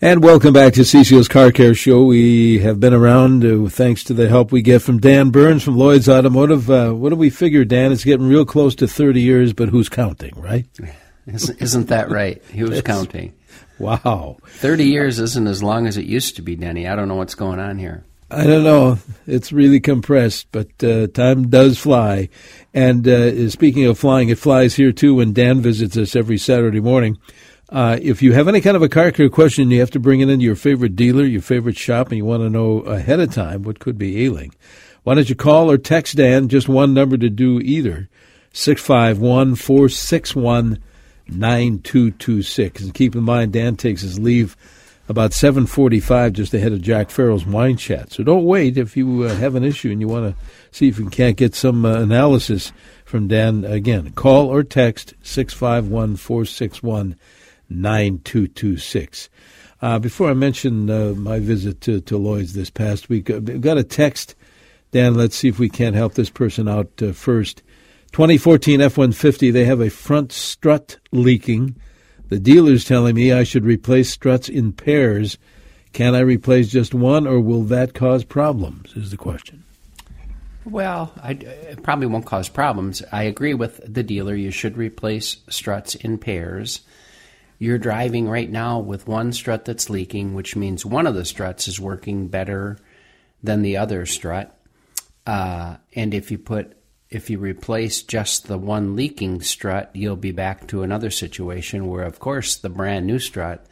And welcome back to CCO's Car Care Show. We have been around uh, thanks to the help we get from Dan Burns from Lloyd's Automotive. Uh, what do we figure, Dan? It's getting real close to 30 years, but who's counting, right? Isn't, that right? Who's counting? Wow. 30 years isn't as long as it used to be, Denny. I don't know what's going on here. I don't know. It's really compressed, but uh, time does fly. And uh, speaking of flying, it flies here too when Dan visits us every Saturday morning. Uh, if you have any kind of a car care question, you have to bring it into your favorite dealer, your favorite shop, and you want to know ahead of time what could be ailing. Why don't you call or text Dan? Just one number to do either 651 461 9226. And keep in mind, Dan takes his leave about 745 just ahead of Jack Farrell's wine chat. So don't wait if you uh, have an issue and you want to see if you can't get some uh, analysis from Dan. Again, call or text 651 461 9226. Uh, before I mention uh, my visit to, to Lloyd's this past week, I've got a text. Dan, let's see if we can't help this person out uh, first. 2014 F 150, they have a front strut leaking. The dealer's telling me I should replace struts in pairs. Can I replace just one, or will that cause problems? Is the question. Well, I, it probably won't cause problems. I agree with the dealer. You should replace struts in pairs. You're driving right now with one strut that's leaking, which means one of the struts is working better than the other strut. Uh, and if you put if you replace just the one leaking strut, you'll be back to another situation where, of course, the brand new strut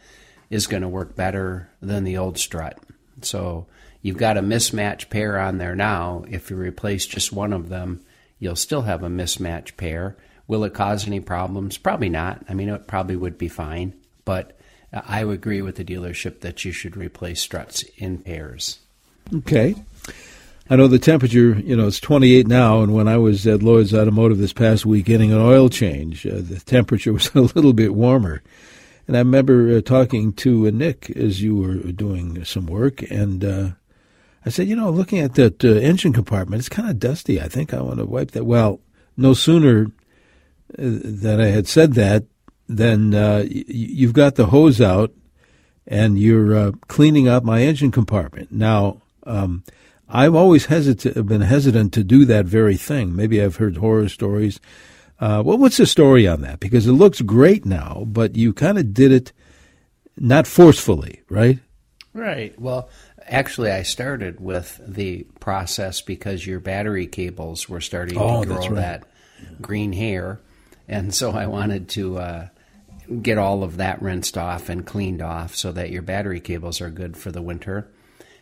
is going to work better than the old strut. So you've got a mismatch pair on there now. If you replace just one of them, you'll still have a mismatch pair. Will it cause any problems? Probably not. I mean, it probably would be fine. But I would agree with the dealership that you should replace struts in pairs. Okay. I know the temperature, you know, it's 28 now, and when I was at Lloyd's Automotive this past week getting an oil change, uh, the temperature was a little bit warmer. And I remember uh, talking to uh, Nick as you were doing some work, and uh, I said, you know, looking at that uh, engine compartment, it's kind of dusty. I think I want to wipe that. Well, no sooner that I had said that then uh, you've got the hose out and you're cleaning up my engine compartment. Now, um, I've always hesitant, been hesitant to do that very thing. Maybe I've heard horror stories. Uh, well, what's the story on that? Because it looks great now, but you kind of did it not forcefully, right? Right. Well, actually, I started with the process because your battery cables were starting Oh, to grow right. that green hair, and so I wanted to uh, get all of that rinsed off and cleaned off so that your battery cables are good for the winter.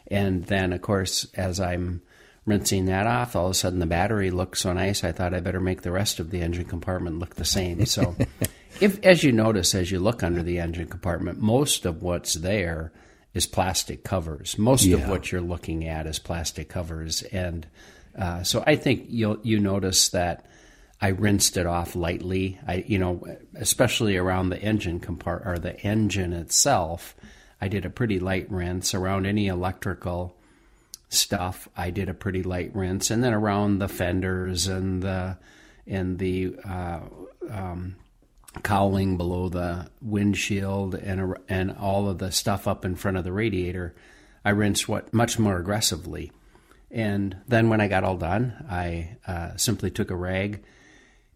And then, of course, as I'm rinsing that off, all of a sudden the battery looks so nice. I thought I better make the rest of the engine compartment look the same. So, if as you notice as you look under the engine compartment, most of what's there is plastic covers. Most of what you're looking at is plastic covers, and uh, so I think you'll you notice that. I rinsed it off lightly. I, you know, especially around the engine compart or the engine itself. I did a pretty light rinse around any electrical stuff. I did a pretty light rinse, and then around the fenders and the and the uh, um, cowling below the windshield and and all of the stuff up in front of the radiator, I rinsed what much more aggressively. And then when I got all done, I uh, simply took a rag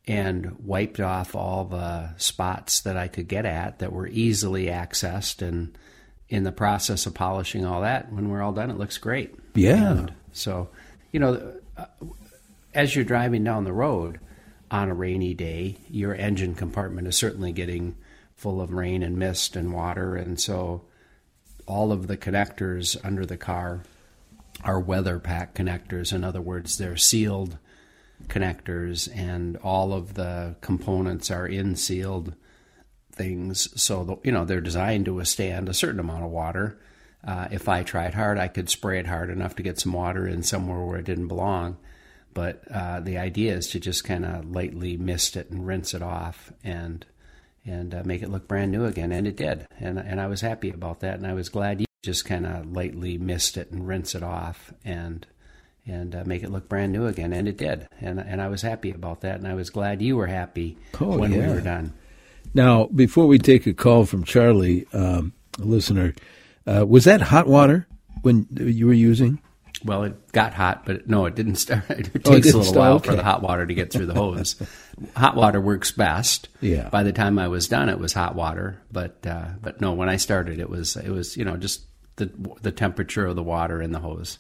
and wiped off all the spots that I could get at that were easily accessed. And in the process of polishing all that, when we're all done, it looks great. Yeah. And so, you know, uh, as you're driving down the road on a rainy day, your engine compartment is certainly getting full of rain and mist and water. And so all of the connectors under the car are weather pack connectors. In other words, they're sealed connectors, and all of the components are in sealed things. So the, you know they're designed to withstand a certain amount of water. Uh, if I tried hard, I could spray it hard enough to get some water in somewhere where it didn't belong. But uh, the idea is to just kind of lightly mist it and rinse it off and and uh, make it look brand new again. And it did, and and I was happy about that. And I was glad you just kind of lightly mist it and rinse it off and and uh, make it look brand new again. And it did, and and I was happy about that. And I was glad you were happy Oh, when yeah. we were done. Now, before we take a call from Charlie, um, a listener, uh, was that hot water when you were using? Well, it got hot, but no, it didn't start. It takes Oh, it a little start? while Okay. for the hot water to get through the hose. hot water works best. Yeah. By the time I was done, it was hot water. But uh, but no, when I started, it was it was you know just the the temperature of the water in the hose.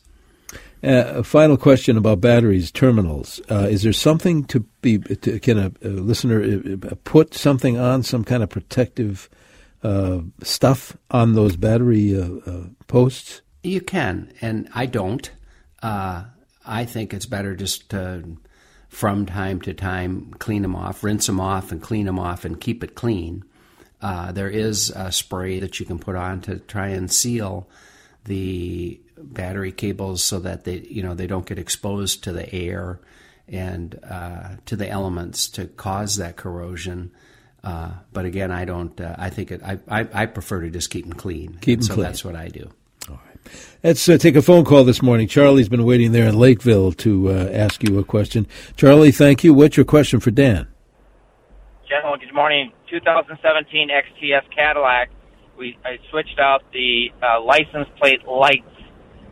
Uh, a final question about batteries terminals. Uh, is there something to be? To, can a, a listener uh, uh, put something on some kind of protective uh, stuff on those battery uh, posts? You can, and I don't. I think it's better just to, from time to time, clean them off, rinse them off, and clean them off, and keep it clean. There is a spray that you can put on to try and seal the battery cables so that they, you know, they don't get exposed to the air and uh, to the elements to cause that corrosion. Uh, but again, I don't. Uh, I think it. I, I I prefer to just keep them clean. Keep And 'em so clean. That's what I do. Let's uh, take a phone call this morning. Charlie's been waiting there in Lakeville to uh, ask you a question. Charlie, thank you. What's your question for Dan? Gentlemen, good morning. 2017 XTS Cadillac. We I switched out the uh, license plate lights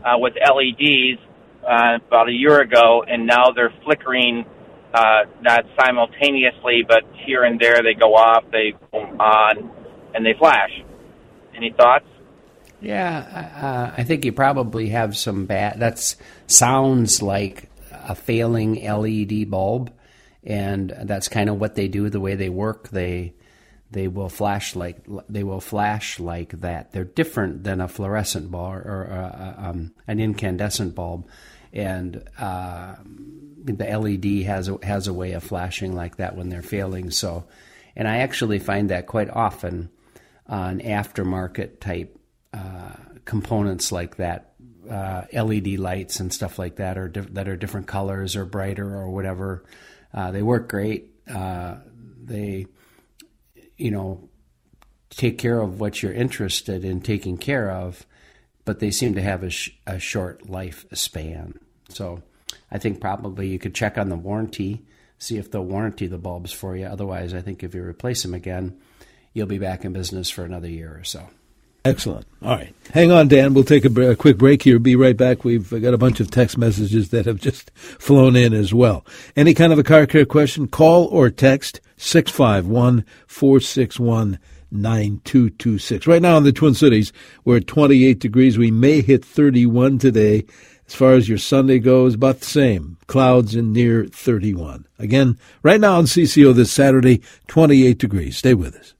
uh, with LEDs uh, about a year ago, and now they're flickering uh, not simultaneously, but here and there they go off, they go on, and they flash. Any thoughts? Yeah, uh, I think you probably have some bad. That sounds like a failing LED bulb, and that's kind of what they do. The way they work, they they will flash like they will flash like that. They're different than a fluorescent bulb or uh, um, an incandescent bulb, and uh, the LED has a, has a way of flashing like that when they're failing. So, and I actually find that quite often on aftermarket type uh, components like that, uh, LED lights and stuff like that, are that are different colors or brighter or whatever. Uh, they work great. Uh, they, you know, take care of what you're interested in taking care of, but they seem to have a, sh- a short life span. So I think probably you could check on the warranty, see if they'll warranty the bulbs for you. Otherwise, I think if you replace them again, you'll be back in business for another year or so. Excellent. All right. Hang on, Dan. We'll take a, a quick break here. Be right back. We've got a bunch of text messages that have just flown in as well. Any kind of a car care question, call or text 651 461 9226. Right now in the Twin Cities, we're at 28 degrees. We may hit 31 today. As far as your Sunday goes, about the same. Clouds and near 31. Again, right now on CCO this Saturday, 28 degrees. Stay with us.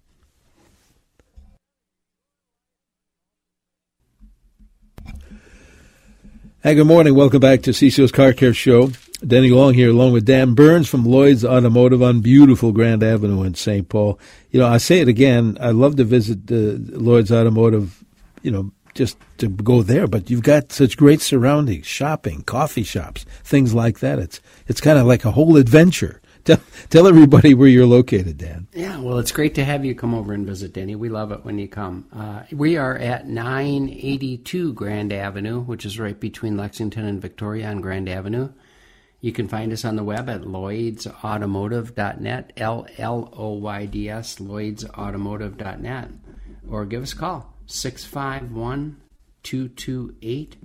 Hey, good morning. Welcome back to CCO's Car Care Show. Denny Long here, along with Dan Burns from Lloyd's Automotive on beautiful Grand Avenue in St. Paul. You know, I say it again. I love to visit uh, Lloyd's Automotive. You know, just to go there. But you've got such great surroundings: shopping, coffee shops, things like that. It's it's kind of like a whole adventure. Tell, tell everybody where you're located, Dan. Yeah, well, it's great to have you come over and visit, Denny. We love it when you come. Uh, we are at 982 Grand Avenue, which is right between Lexington and Victoria on Grand Avenue. You can find us on the web at lloydsautomotive.net, L L O Y D S, lloydsautomotive.net, or give us a call, 651 228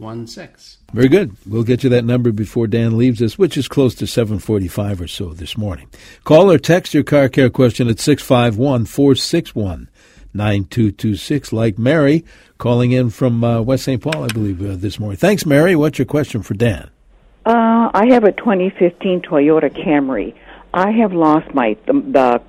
13 Very good. We'll get you that number before Dan leaves us, which is close to 745 or so this morning. Call or text your car care question at 651 461 9226, like Mary calling in from uh, West St. Paul, I believe, uh, this morning. Thanks, Mary. What's your question for Dan? Uh, I have a 2015 Toyota Camry. I have lost my the, the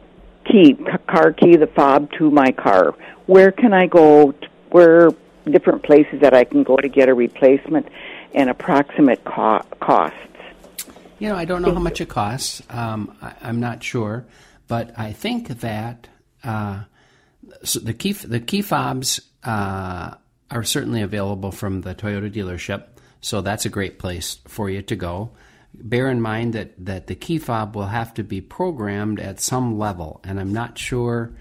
key, car key, the fob to my car. Where can I go? To, where different places that I can go to get a replacement and approximate co- costs? You know, I don't know how much it costs. Um, I, am not sure, but I think that uh, so the key the key fobs uh, are certainly available from the Toyota dealership, so that's a great place for you to go. Bear in mind that that the key fob will have to be programmed at some level, and I'm not sure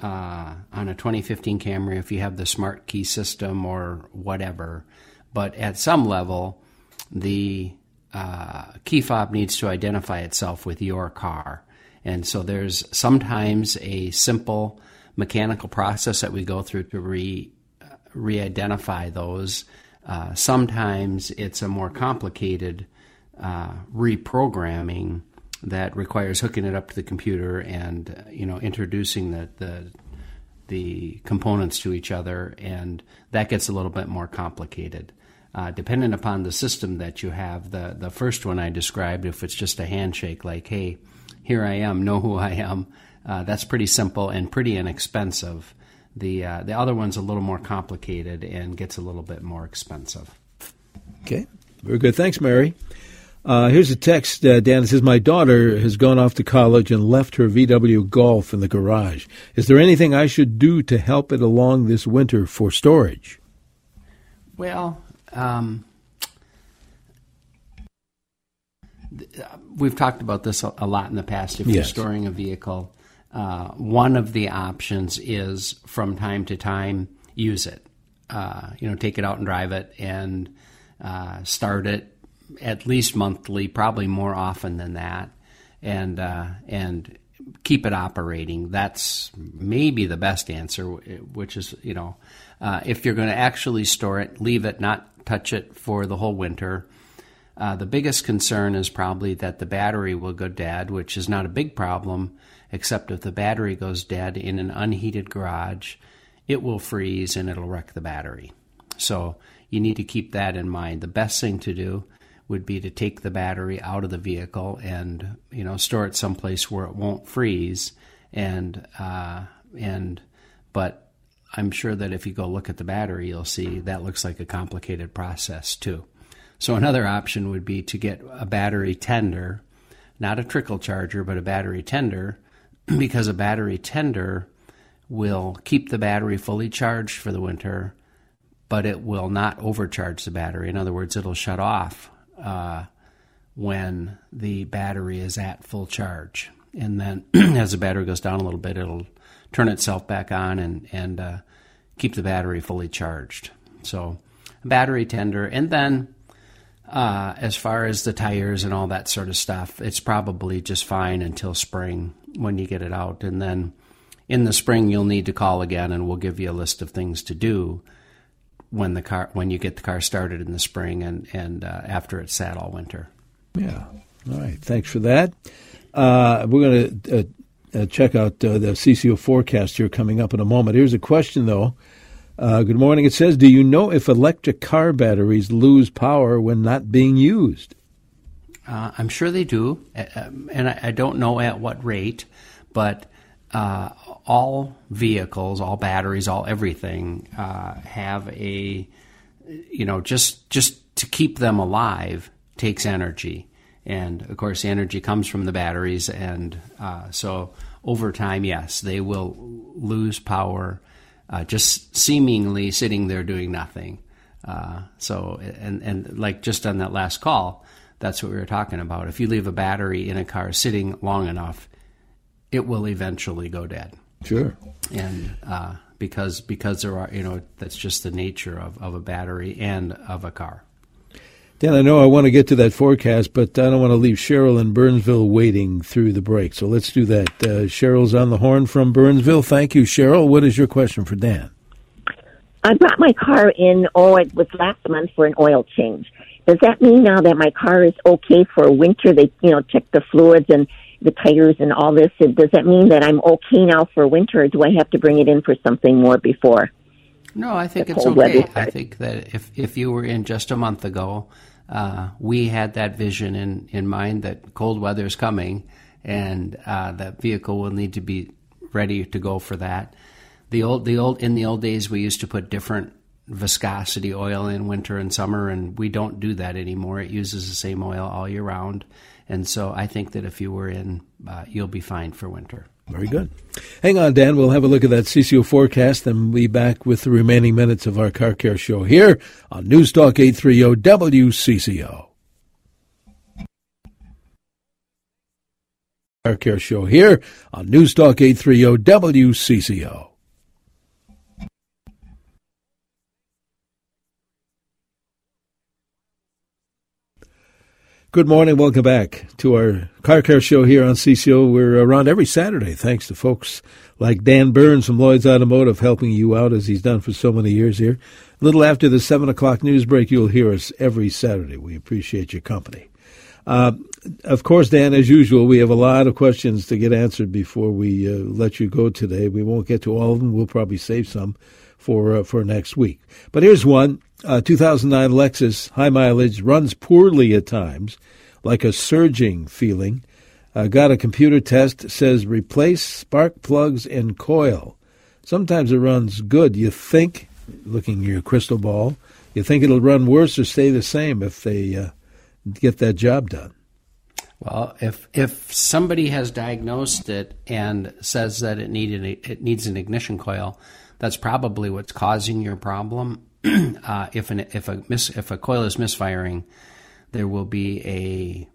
uh, on a 2015 Camry if you have the smart key system or whatever, but at some level, the uh, key fob needs to identify itself with your car. And so there's sometimes a simple mechanical process that we go through to re re-identify those. Uh, sometimes it's a more complicated uh, reprogramming that requires hooking it up to the computer and uh, you know introducing the, the the components to each other, and that gets a little bit more complicated. Uh, depending upon the system that you have, the the first one I described, if it's just a handshake, like "Hey, here I am, know who I am," uh, that's pretty simple and pretty inexpensive. The uh, the other one's a little more complicated and gets a little bit more expensive. Okay, very good. Thanks, Mary. Uh, here's a text, uh, Dan. It says, My daughter has gone off to college and left her VW Golf in the garage. Is there anything I should do to help it along this winter for storage? Well, um, we've talked about this a lot in the past. If yes. you're storing a vehicle, uh, one of the options is from time to time use it. Uh, you know, take it out and drive it and uh, start it at least monthly, probably more often than that, and uh, and keep it operating. That's maybe the best answer, which is you know, uh, if you're going to actually store it, leave it, not touch it for the whole winter. Uh, the biggest concern is probably that the battery will go dead, which is not a big problem, except if the battery goes dead in an unheated garage, it will freeze and it'll wreck the battery. So you need to keep that in mind. The best thing to do would be to take the battery out of the vehicle and you know store it someplace where it won't freeze and uh, and but I'm sure that if you go look at the battery you'll see that looks like a complicated process too. So another option would be to get a battery tender, not a trickle charger but a battery tender because a battery tender will keep the battery fully charged for the winter but it will not overcharge the battery. In other words, it'll shut off uh, when the battery is at full charge. And then as the battery goes down a little bit, it'll turn itself back on and, and uh, keep the battery fully charged. So, battery tender. And then, uh, as far as the tires and all that sort of stuff, it's probably just fine until spring when you get it out. And then in the spring, you'll need to call again and we'll give you a list of things to do when the car when you get the car started in the spring and and uh, after it's sat all winter. Yeah. All right. Thanks for that. Uh, we're going to uh, uh, check out uh, the CCO forecast here coming up in a moment. Here's a question though. Uh, good morning. It says, "Do you know if electric car batteries lose power when not being used?" I'm sure they do, and I, I don't know at what rate, but uh, all vehicles, all batteries, all everything uh, have a, you know, just just to keep them alive takes energy, and of course, the energy comes from the batteries, and uh, so over time, yes, they will lose power, uh, just seemingly sitting there doing nothing. Uh, so, and and like just on that last call, that's what we were talking about. If you leave a battery in a car sitting long enough it will eventually go dead. Sure. And uh, because because there are you know that's just the nature of, of a battery and of a car. Dan, I know I want to get to that forecast, but I don't want to leave Cheryl in Burnsville waiting through the break. So let's do that. Uh, Cheryl's on the horn from Burnsville. Thank you, Cheryl. What is your question for Dan? I brought my car in, oh, it was last month for an oil change. Does that mean now that my car is okay for winter? They, you know, check the fluids and the tires and all this. Does that mean that I'm okay now for winter, or do I have to bring it in for something more before? No, I think it's okay. I think that if if you were in just a month ago, uh, we had that vision in in mind that cold weather is coming, and uh, that vehicle will need to be ready to go for that. The old the old in the old days we used to put different viscosity oil in winter and summer, and we don't do that anymore. It uses the same oil all year round, and so I think that if you were in, uh, you'll be fine for winter. Very good. Hang on, Dan. We'll have a look at that CCO forecast and we'll be back with the remaining minutes of our car care show here on News Talk 830 WCCO. Car care show here on News Talk 830 WCCO. Good morning. Welcome back to our car care show here on CCO. We're around every Saturday, thanks to folks like Dan Burns from Lloyd's Automotive helping you out as he's done for so many years here. A little after the 7 o'clock news break, you'll hear us every Saturday. We appreciate your company. Uh, of course, Dan, as usual, we have a lot of questions to get answered before we uh, let you go today. We won't get to all of them. We'll probably save some for uh, for next week. But here's one: uh, 2009 Lexus, high mileage, runs poorly at times, like a surging feeling. Uh, got a computer test says replace spark plugs and coil. Sometimes it runs good. You think, looking at your crystal ball, you think it'll run worse or stay the same if they uh, get that job done. Well, if if somebody has diagnosed it and says that it needed it needs an ignition coil, that's probably what's causing your problem. uh, if an if a mis, if a coil is misfiring, there will be a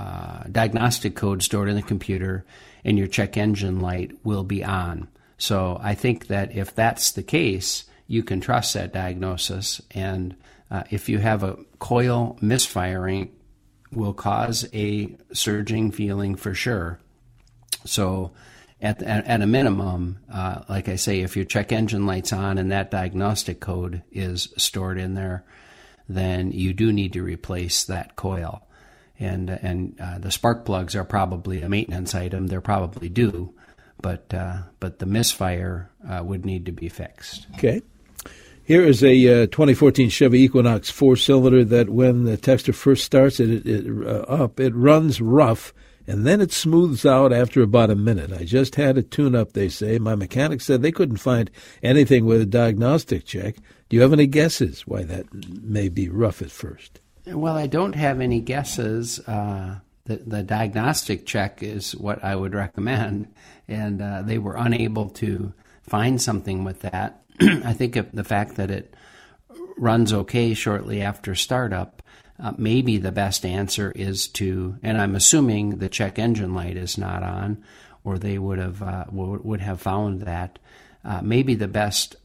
uh, diagnostic code stored in the computer, and your check engine light will be on. So I think that if that's the case, you can trust that diagnosis. And uh, if you have a coil misfiring, will cause a surging feeling for sure. So at, at, at a minimum, uh, like I say, if your check engine light's on and that diagnostic code is stored in there, then you do need to replace that coil. And and uh, the spark plugs are probably a maintenance item; they're probably due, but uh, but the misfire uh, would need to be fixed. Okay. Here is a uh, 2014 Chevy Equinox four cylinder that, when the texture first starts it, it, it uh, up, it runs rough and then it smooths out after about a minute. I just had a tune up, they say. My mechanic said they couldn't find anything with a diagnostic check. Do you have any guesses why that may be rough at first? Well, I don't have any guesses. Uh, the, the diagnostic check is what I would recommend, and uh, they were unable to find something with that. I think the fact that it runs okay shortly after startup uh, maybe the best answer is to, and I'm assuming the check engine light is not on, or they would have uh, would have found that. Uh, maybe the best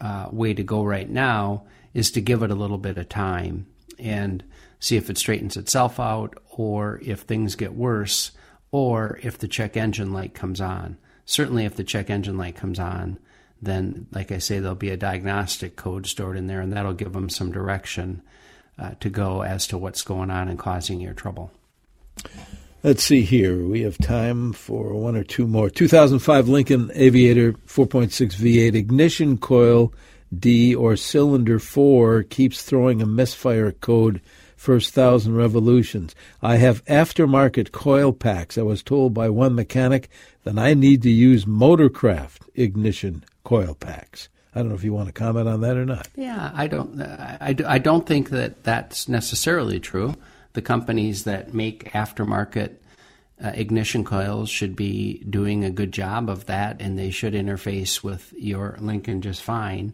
uh, way to go right now is to give it a little bit of time and see if it straightens itself out, or if things get worse, or if the check engine light comes on. Certainly, if the check engine light comes on, then, like I say, there'll be a diagnostic code stored in there, and that'll give them some direction uh, to go as to what's going on and causing your trouble. Let's see here. We have time for one or two more. 2005 Lincoln Aviator 4.6 V8 ignition coil D or cylinder 4 keeps throwing a misfire code first thousand revolutions. I have aftermarket coil packs. I was told by one mechanic that I need to use Motorcraft ignition coil packs. I don't know if you want to comment on that or not. Yeah, I don't. I, I don't think that that's necessarily true. The companies that make aftermarket uh, ignition coils should be doing a good job of that, and they should interface with your Lincoln just fine.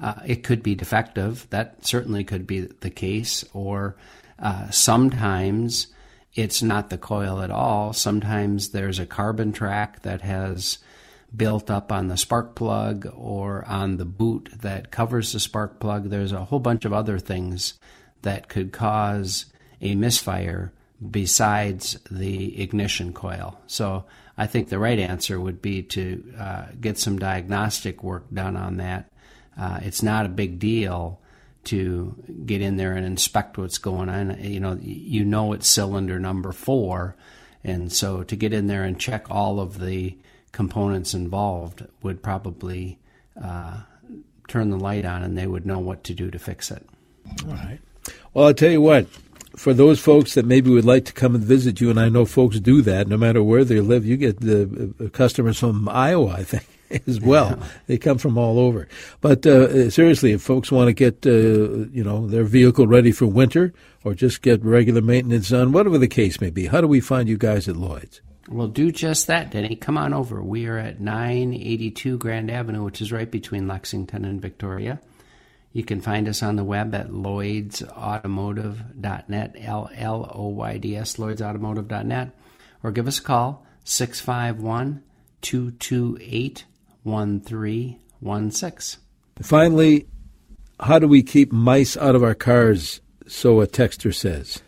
Uh, it could be defective. That certainly could be the case. Or uh, sometimes it's not the coil at all. Sometimes there's a carbon track that has built up on the spark plug or on the boot that covers the spark plug. There's a whole bunch of other things that could cause a misfire besides the ignition coil. So I think the right answer would be to uh, get some diagnostic work done on that. Uh, it's not a big deal to get in there and inspect what's going on. You know, you know it's cylinder number four, and so to get in there and check all of the components involved would probably uh, turn the light on, and they would know what to do to fix it. All right. Well, I'll tell you what. For those folks that maybe would like to come and visit you, and I know folks do that, no matter where they live, you get the uh, customers from Iowa, I think. as well. They come from all over. But uh, seriously, if folks want to get uh, you know their vehicle ready for winter or just get regular maintenance done, whatever the case may be, how do we find you guys at Lloyd's? Well, do just that, Denny. Come on over. We are at 982 Grand Avenue, which is right between Lexington and Victoria. You can find us on the web at lloydsautomotive.net, L L O Y D S, lloydsautomotive.net, or give us a call, 651 228 1316. Finally, how do we keep mice out of our cars? So a texter says.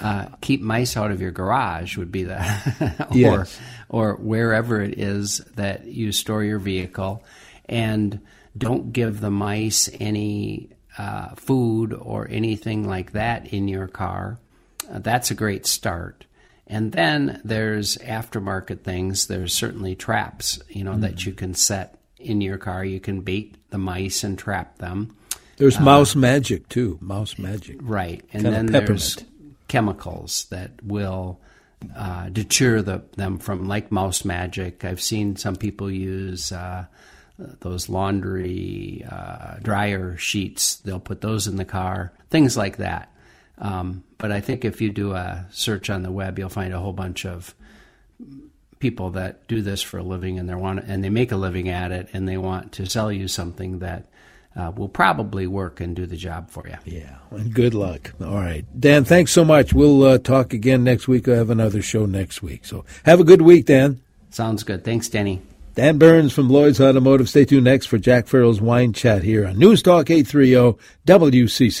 Uh, keep mice out of your garage would be that, or yes. or wherever it is that you store your vehicle, and don't give the mice any uh, food or anything like that in your car. Uh, that's a great start. And then there's aftermarket things. There's certainly traps, you know, mm that you can set in your car. You can bait the mice and trap them. There's uh, mouse magic too. Mouse magic, right? And then there's chemicals that will uh, deter the, them from, like mouse magic. I've seen some people use uh, those laundry uh, dryer sheets. They'll put those in the car. Things like that. Um, but I think if you do a search on the web, you'll find a whole bunch of people that do this for a living and they want and they make a living at it and they want to sell you something that uh, will probably work and do the job for you. Yeah, and good luck. All right, Dan. Thanks so much. We'll uh, talk again next week. We'll have another show next week. So have a good week, Dan. Sounds good. Thanks, Denny. Dan Burns from Lloyd's Automotive. Stay tuned next for Jack Farrell's Wine Chat here on News Talk 830 WCC.